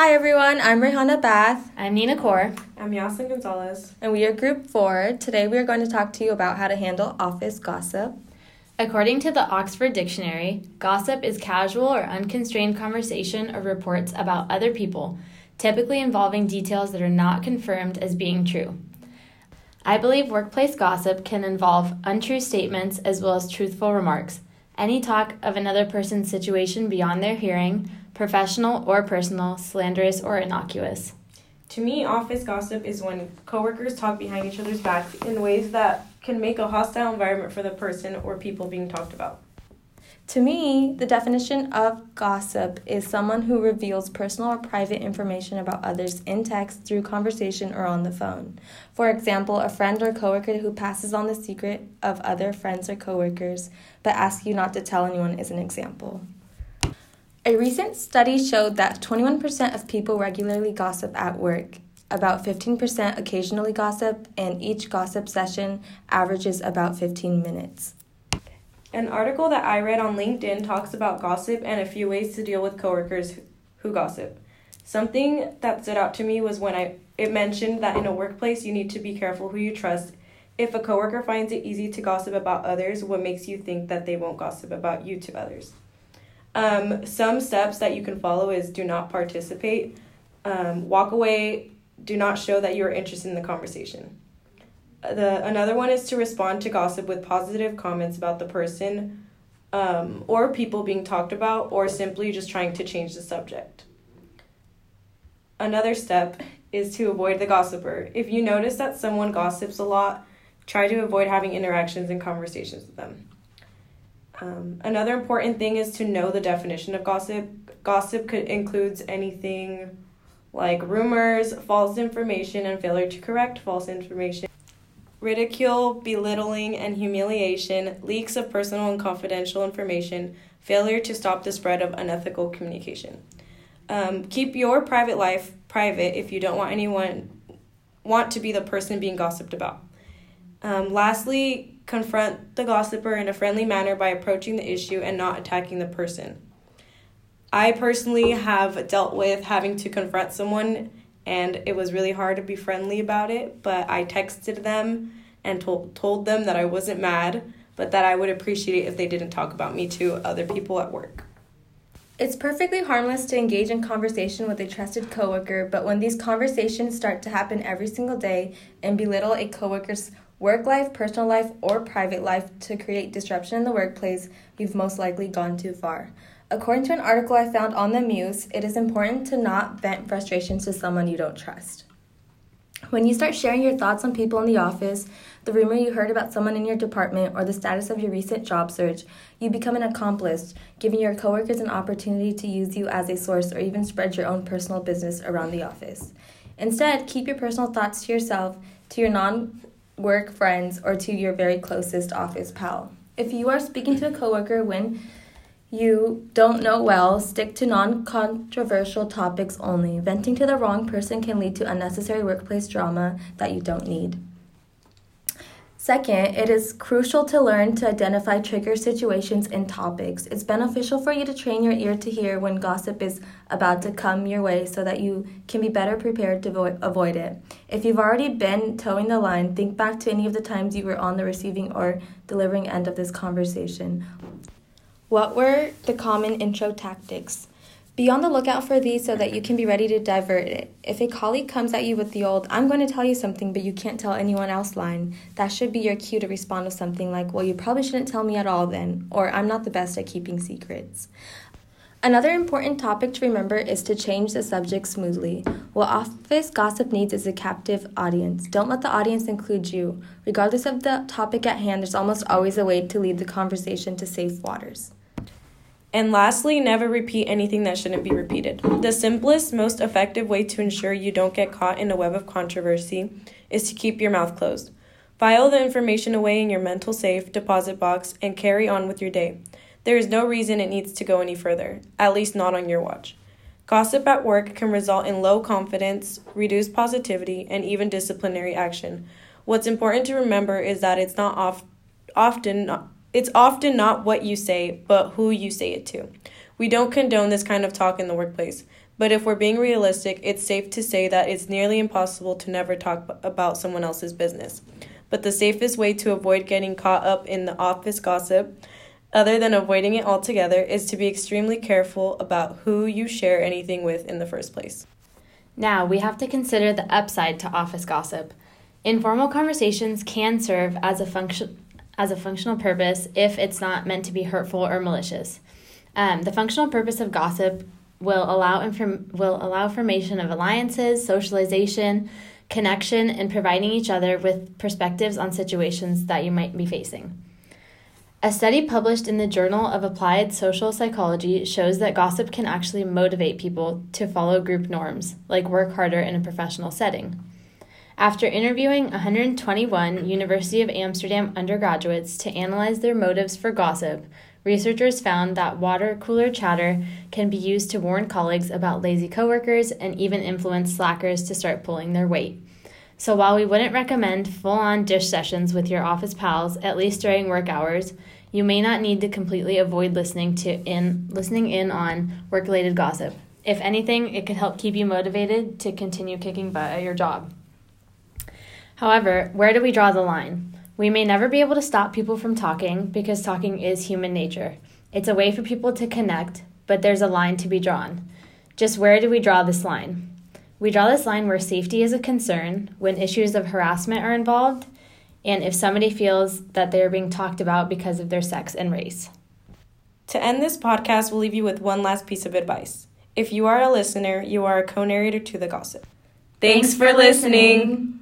Hi everyone, I'm Rehana Bath. I'm Nina Kaur. I'm Yasin Gonzalez. And we are Group 4. Today we are going to talk to you about how to handle office gossip. According to the Oxford Dictionary, gossip is casual or unconstrained conversation or reports about other people, typically involving details that are not confirmed as being true. I believe workplace gossip can involve untrue statements as well as truthful remarks. Any talk of another person's situation beyond their hearing, professional or personal, slanderous or innocuous. To me, office gossip is when coworkers talk behind each other's backs in ways that can make a hostile environment for the person or people being talked about. To me, the definition of gossip is someone who reveals personal or private information about others in text, through conversation, or on the phone. For example, a friend or coworker who passes on the secret of other friends or coworkers but asks you not to tell anyone is an example. A recent study showed that 21% of people regularly gossip at work, about 15% occasionally gossip, and each gossip session averages about 15 minutes. An article that I read on LinkedIn talks about gossip and a few ways to deal with coworkers who gossip. Something that stood out to me was when I it mentioned that in a workplace you need to be careful who you trust. If a coworker finds it easy to gossip about others, what makes you think that they won't gossip about you to others? Um, some steps that you can follow is do not participate, um, walk away, do not show that you are interested in the conversation. The another one is to respond to gossip with positive comments about the person um, or people being talked about, or simply just trying to change the subject. Another step is to avoid the gossiper. If you notice that someone gossips a lot, try to avoid having interactions and conversations with them. Um, another important thing is to know the definition of gossip. Gossip could includes anything like rumors, false information, and failure to correct false information, ridicule, belittling, and humiliation, leaks of personal and confidential information, failure to stop the spread of unethical communication. Um, keep your private life private if you don't want anyone want to be the person being gossiped about. Um, lastly, confront the gossiper in a friendly manner by approaching the issue and not attacking the person. I personally have dealt with having to confront someone, and it was really hard to be friendly about it. But I texted them and told, told them that I wasn't mad, but that I would appreciate it if they didn't talk about me to other people at work. It's perfectly harmless to engage in conversation with a trusted coworker, but when these conversations start to happen every single day and belittle a coworker's work life, personal life, or private life to create disruption in the workplace, you've most likely gone too far. According to an article I found on the Muse, it is important to not vent frustrations to someone you don't trust. When you start sharing your thoughts on people in the office, the rumor you heard about someone in your department, or the status of your recent job search, you become an accomplice, giving your coworkers an opportunity to use you as a source or even spread your own personal business around the office. Instead, keep your personal thoughts to yourself, to your non work friends, or to your very closest office pal. If you are speaking to a coworker when you don't know well, stick to non controversial topics only. Venting to the wrong person can lead to unnecessary workplace drama that you don't need. Second, it is crucial to learn to identify trigger situations and topics. It's beneficial for you to train your ear to hear when gossip is about to come your way so that you can be better prepared to vo- avoid it. If you've already been toeing the line, think back to any of the times you were on the receiving or delivering end of this conversation. What were the common intro tactics? Be on the lookout for these so that you can be ready to divert it. If a colleague comes at you with the old, I'm going to tell you something, but you can't tell anyone else line, that should be your cue to respond with something like, Well, you probably shouldn't tell me at all then, or I'm not the best at keeping secrets. Another important topic to remember is to change the subject smoothly. What office gossip needs is a captive audience. Don't let the audience include you. Regardless of the topic at hand, there's almost always a way to lead the conversation to safe waters. And lastly, never repeat anything that shouldn't be repeated. The simplest, most effective way to ensure you don't get caught in a web of controversy is to keep your mouth closed. File the information away in your mental safe deposit box and carry on with your day. There is no reason it needs to go any further, at least not on your watch. Gossip at work can result in low confidence, reduced positivity, and even disciplinary action. What's important to remember is that it's not often not, it's often not what you say, but who you say it to. We don't condone this kind of talk in the workplace. But if we're being realistic, it's safe to say that it's nearly impossible to never talk about someone else's business. But the safest way to avoid getting caught up in the office gossip, other than avoiding it altogether, is to be extremely careful about who you share anything with in the first place. Now, we have to consider the upside to office gossip. Informal conversations can serve as a function as a functional purpose if it's not meant to be hurtful or malicious. Um, the functional purpose of gossip will allow inform- will allow formation of alliances, socialization, connection, and providing each other with perspectives on situations that you might be facing. A study published in the Journal of Applied Social Psychology shows that gossip can actually motivate people to follow group norms, like work harder in a professional setting. After interviewing 121 University of Amsterdam undergraduates to analyze their motives for gossip, Researchers found that water cooler chatter can be used to warn colleagues about lazy coworkers and even influence slackers to start pulling their weight. So while we wouldn't recommend full-on dish sessions with your office pals at least during work hours, you may not need to completely avoid listening to in listening in on work-related gossip. If anything, it could help keep you motivated to continue kicking butt at your job. However, where do we draw the line? We may never be able to stop people from talking because talking is human nature. It's a way for people to connect, but there's a line to be drawn. Just where do we draw this line? We draw this line where safety is a concern, when issues of harassment are involved, and if somebody feels that they are being talked about because of their sex and race. To end this podcast, we'll leave you with one last piece of advice. If you are a listener, you are a co narrator to the gossip. Thanks, Thanks for listening.